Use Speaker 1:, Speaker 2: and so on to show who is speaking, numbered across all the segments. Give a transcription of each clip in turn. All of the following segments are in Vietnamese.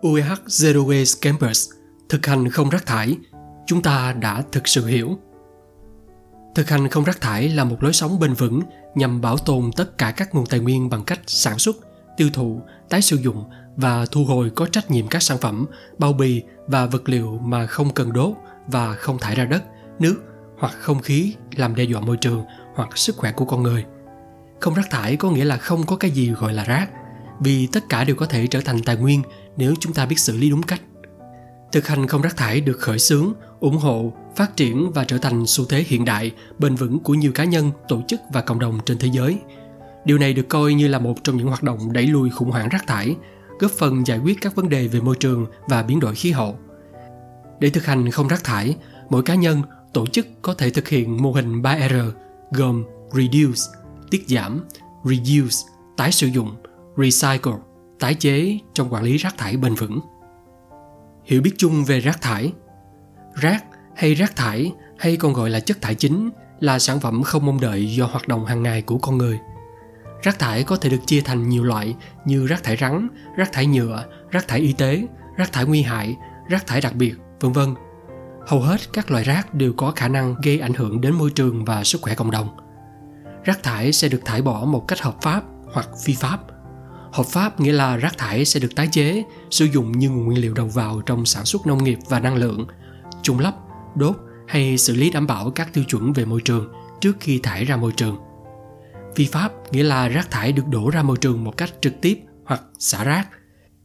Speaker 1: UEH Zero Waste Campus thực hành không rác thải, chúng ta đã thực sự hiểu. Thực hành không rác thải là một lối sống bền vững nhằm bảo tồn tất cả các nguồn tài nguyên bằng cách sản xuất, tiêu thụ, tái sử dụng và thu hồi có trách nhiệm các sản phẩm, bao bì và vật liệu mà không cần đốt và không thải ra đất, nước hoặc không khí làm đe dọa môi trường hoặc sức khỏe của con người. Không rác thải có nghĩa là không có cái gì gọi là rác, vì tất cả đều có thể trở thành tài nguyên nếu chúng ta biết xử lý đúng cách. Thực hành không rác thải được khởi xướng, ủng hộ, phát triển và trở thành xu thế hiện đại, bền vững của nhiều cá nhân, tổ chức và cộng đồng trên thế giới. Điều này được coi như là một trong những hoạt động đẩy lùi khủng hoảng rác thải, góp phần giải quyết các vấn đề về môi trường và biến đổi khí hậu. Để thực hành không rác thải, mỗi cá nhân, tổ chức có thể thực hiện mô hình 3R gồm Reduce, tiết giảm, Reuse, tái sử dụng, Recycle, tái chế trong quản lý rác thải bền vững. Hiểu biết chung về rác thải Rác hay rác thải hay còn gọi là chất thải chính là sản phẩm không mong đợi do hoạt động hàng ngày của con người. Rác thải có thể được chia thành nhiều loại như rác thải rắn, rác thải nhựa, rác thải y tế, rác thải nguy hại, rác thải đặc biệt, vân vân. Hầu hết các loại rác đều có khả năng gây ảnh hưởng đến môi trường và sức khỏe cộng đồng. Rác thải sẽ được thải bỏ một cách hợp pháp hoặc phi pháp. Hợp pháp nghĩa là rác thải sẽ được tái chế, sử dụng như nguồn nguyên liệu đầu vào trong sản xuất nông nghiệp và năng lượng, trùng lấp, đốt hay xử lý đảm bảo các tiêu chuẩn về môi trường trước khi thải ra môi trường. Phi pháp nghĩa là rác thải được đổ ra môi trường một cách trực tiếp hoặc xả rác.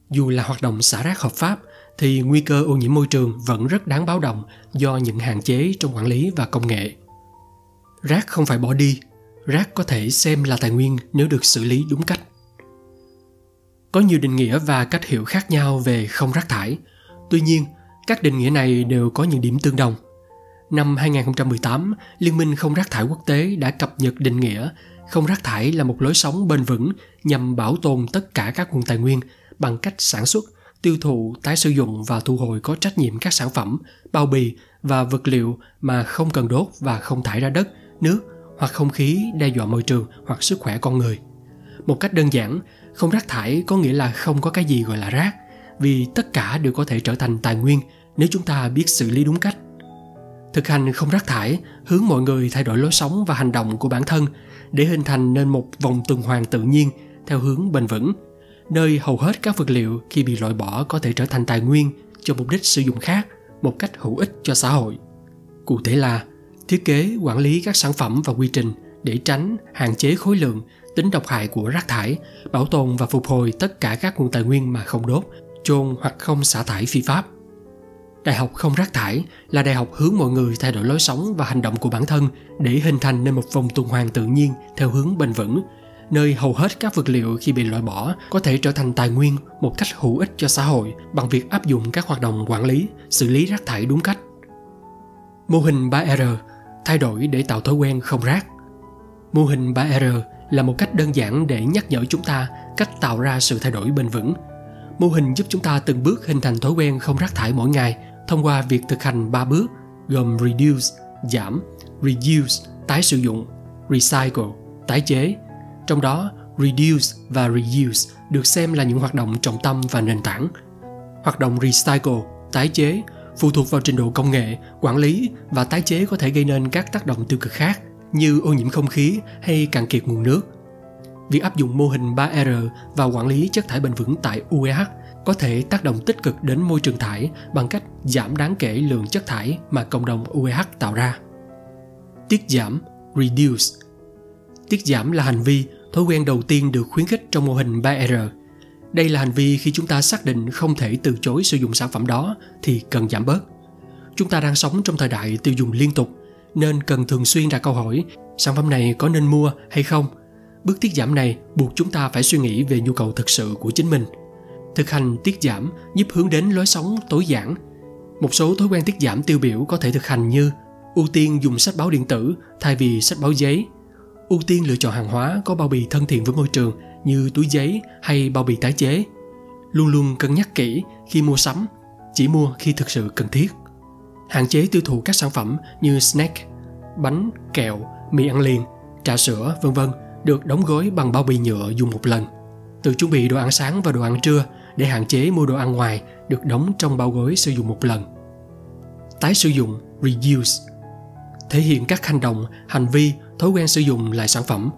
Speaker 1: Dù là hoạt động xả rác hợp pháp thì nguy cơ ô nhiễm môi trường vẫn rất đáng báo động do những hạn chế trong quản lý và công nghệ. Rác không phải bỏ đi, rác có thể xem là tài nguyên nếu được xử lý đúng cách. Có nhiều định nghĩa và cách hiểu khác nhau về không rác thải. Tuy nhiên, các định nghĩa này đều có những điểm tương đồng. Năm 2018, Liên minh không rác thải quốc tế đã cập nhật định nghĩa không rác thải là một lối sống bền vững nhằm bảo tồn tất cả các nguồn tài nguyên bằng cách sản xuất, tiêu thụ, tái sử dụng và thu hồi có trách nhiệm các sản phẩm, bao bì và vật liệu mà không cần đốt và không thải ra đất, nước hoặc không khí đe dọa môi trường hoặc sức khỏe con người. Một cách đơn giản, không rác thải có nghĩa là không có cái gì gọi là rác, vì tất cả đều có thể trở thành tài nguyên nếu chúng ta biết xử lý đúng cách. Thực hành không rác thải hướng mọi người thay đổi lối sống và hành động của bản thân để hình thành nên một vòng tuần hoàn tự nhiên theo hướng bền vững, nơi hầu hết các vật liệu khi bị loại bỏ có thể trở thành tài nguyên cho mục đích sử dụng khác một cách hữu ích cho xã hội. Cụ thể là thiết kế quản lý các sản phẩm và quy trình để tránh hạn chế khối lượng tính độc hại của rác thải bảo tồn và phục hồi tất cả các nguồn tài nguyên mà không đốt chôn hoặc không xả thải phi pháp đại học không rác thải là đại học hướng mọi người thay đổi lối sống và hành động của bản thân để hình thành nên một vòng tuần hoàn tự nhiên theo hướng bền vững nơi hầu hết các vật liệu khi bị loại bỏ có thể trở thành tài nguyên một cách hữu ích cho xã hội bằng việc áp dụng các hoạt động quản lý, xử lý rác thải đúng cách. Mô hình 3R thay đổi để tạo thói quen không rác. Mô hình 3R là một cách đơn giản để nhắc nhở chúng ta cách tạo ra sự thay đổi bền vững. Mô hình giúp chúng ta từng bước hình thành thói quen không rác thải mỗi ngày thông qua việc thực hành 3 bước gồm reduce, giảm, reduce, tái sử dụng, recycle, tái chế. Trong đó, reduce và reuse được xem là những hoạt động trọng tâm và nền tảng. Hoạt động recycle, tái chế phụ thuộc vào trình độ công nghệ, quản lý và tái chế có thể gây nên các tác động tiêu cực khác như ô nhiễm không khí hay cạn kiệt nguồn nước. Việc áp dụng mô hình 3R và quản lý chất thải bền vững tại UEH có thể tác động tích cực đến môi trường thải bằng cách giảm đáng kể lượng chất thải mà cộng đồng UEH tạo ra. Tiết giảm reduce Tiết giảm là hành vi, thói quen đầu tiên được khuyến khích trong mô hình 3R. Đây là hành vi khi chúng ta xác định không thể từ chối sử dụng sản phẩm đó thì cần giảm bớt. Chúng ta đang sống trong thời đại tiêu dùng liên tục nên cần thường xuyên đặt câu hỏi sản phẩm này có nên mua hay không. Bước tiết giảm này buộc chúng ta phải suy nghĩ về nhu cầu thực sự của chính mình – Thực hành tiết giảm giúp hướng đến lối sống tối giản. Một số thói quen tiết giảm tiêu biểu có thể thực hành như ưu tiên dùng sách báo điện tử thay vì sách báo giấy, ưu tiên lựa chọn hàng hóa có bao bì thân thiện với môi trường như túi giấy hay bao bì tái chế. Luôn luôn cân nhắc kỹ khi mua sắm, chỉ mua khi thực sự cần thiết. Hạn chế tiêu thụ các sản phẩm như snack, bánh, kẹo, mì ăn liền, trà sữa, vân vân được đóng gói bằng bao bì nhựa dùng một lần. Từ chuẩn bị đồ ăn sáng và đồ ăn trưa để hạn chế mua đồ ăn ngoài được đóng trong bao gói sử dụng một lần. Tái sử dụng reuse thể hiện các hành động, hành vi, thói quen sử dụng lại sản phẩm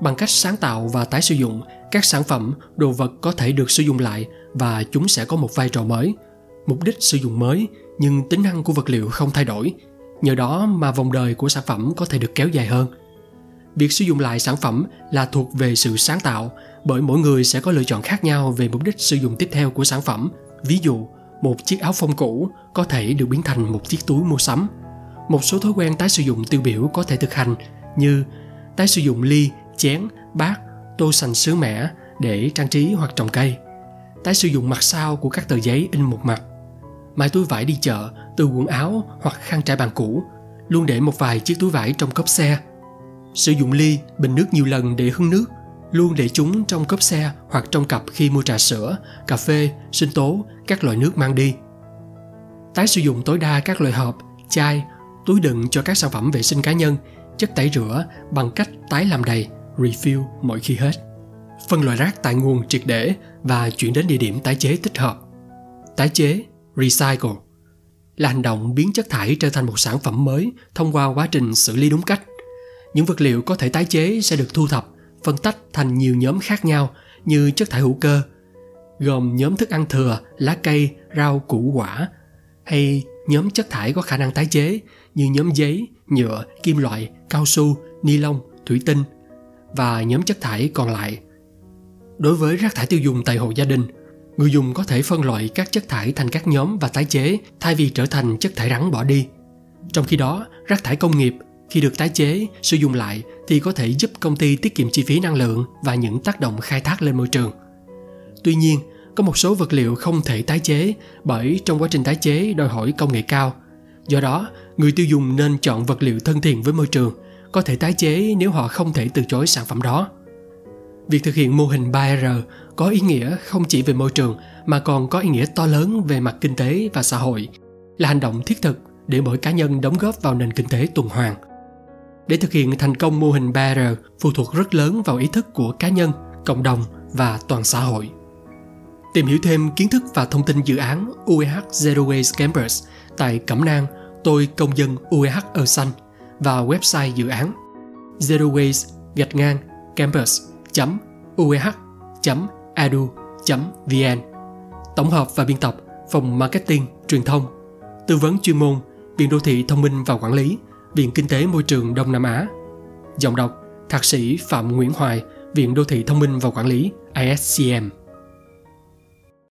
Speaker 1: bằng cách sáng tạo và tái sử dụng các sản phẩm, đồ vật có thể được sử dụng lại và chúng sẽ có một vai trò mới, mục đích sử dụng mới nhưng tính năng của vật liệu không thay đổi. Nhờ đó mà vòng đời của sản phẩm có thể được kéo dài hơn. Việc sử dụng lại sản phẩm là thuộc về sự sáng tạo bởi mỗi người sẽ có lựa chọn khác nhau về mục đích sử dụng tiếp theo của sản phẩm. Ví dụ, một chiếc áo phông cũ có thể được biến thành một chiếc túi mua sắm. Một số thói quen tái sử dụng tiêu biểu có thể thực hành như tái sử dụng ly, chén, bát, tô sành sứ mẻ để trang trí hoặc trồng cây. Tái sử dụng mặt sau của các tờ giấy in một mặt. Mai túi vải đi chợ từ quần áo hoặc khăn trải bàn cũ, luôn để một vài chiếc túi vải trong cốp xe. Sử dụng ly, bình nước nhiều lần để hứng nước, luôn để chúng trong cốp xe hoặc trong cặp khi mua trà sữa, cà phê, sinh tố, các loại nước mang đi. Tái sử dụng tối đa các loại hộp, chai, túi đựng cho các sản phẩm vệ sinh cá nhân, chất tẩy rửa bằng cách tái làm đầy, refill mỗi khi hết. Phân loại rác tại nguồn triệt để và chuyển đến địa điểm tái chế thích hợp. Tái chế, recycle là hành động biến chất thải trở thành một sản phẩm mới thông qua quá trình xử lý đúng cách. Những vật liệu có thể tái chế sẽ được thu thập, phân tách thành nhiều nhóm khác nhau như chất thải hữu cơ, gồm nhóm thức ăn thừa, lá cây, rau củ quả, hay nhóm chất thải có khả năng tái chế như nhóm giấy, nhựa, kim loại, cao su, ni lông, thủy tinh và nhóm chất thải còn lại. Đối với rác thải tiêu dùng tại hộ gia đình, người dùng có thể phân loại các chất thải thành các nhóm và tái chế thay vì trở thành chất thải rắn bỏ đi. Trong khi đó, rác thải công nghiệp khi được tái chế, sử dụng lại thì có thể giúp công ty tiết kiệm chi phí năng lượng và những tác động khai thác lên môi trường. Tuy nhiên, có một số vật liệu không thể tái chế bởi trong quá trình tái chế đòi hỏi công nghệ cao. Do đó, người tiêu dùng nên chọn vật liệu thân thiện với môi trường, có thể tái chế nếu họ không thể từ chối sản phẩm đó. Việc thực hiện mô hình 3R có ý nghĩa không chỉ về môi trường mà còn có ý nghĩa to lớn về mặt kinh tế và xã hội, là hành động thiết thực để mỗi cá nhân đóng góp vào nền kinh tế tuần hoàn. Để thực hiện thành công mô hình 3R phụ thuộc rất lớn vào ý thức của cá nhân, cộng đồng và toàn xã hội. Tìm hiểu thêm kiến thức và thông tin dự án UEH Zero Waste Campus tại Cẩm Nang, tôi công dân UEH ở xanh và website dự án zero waste gạch ngang campus ueh.edu.vn Tổng hợp và biên tập Phòng Marketing, Truyền thông. Tư vấn chuyên môn Viện Đô thị Thông minh và Quản lý Viện Kinh tế Môi trường Đông Nam Á. Giọng đọc Thạc sĩ Phạm Nguyễn Hoài Viện Đô thị Thông minh và Quản lý ISCM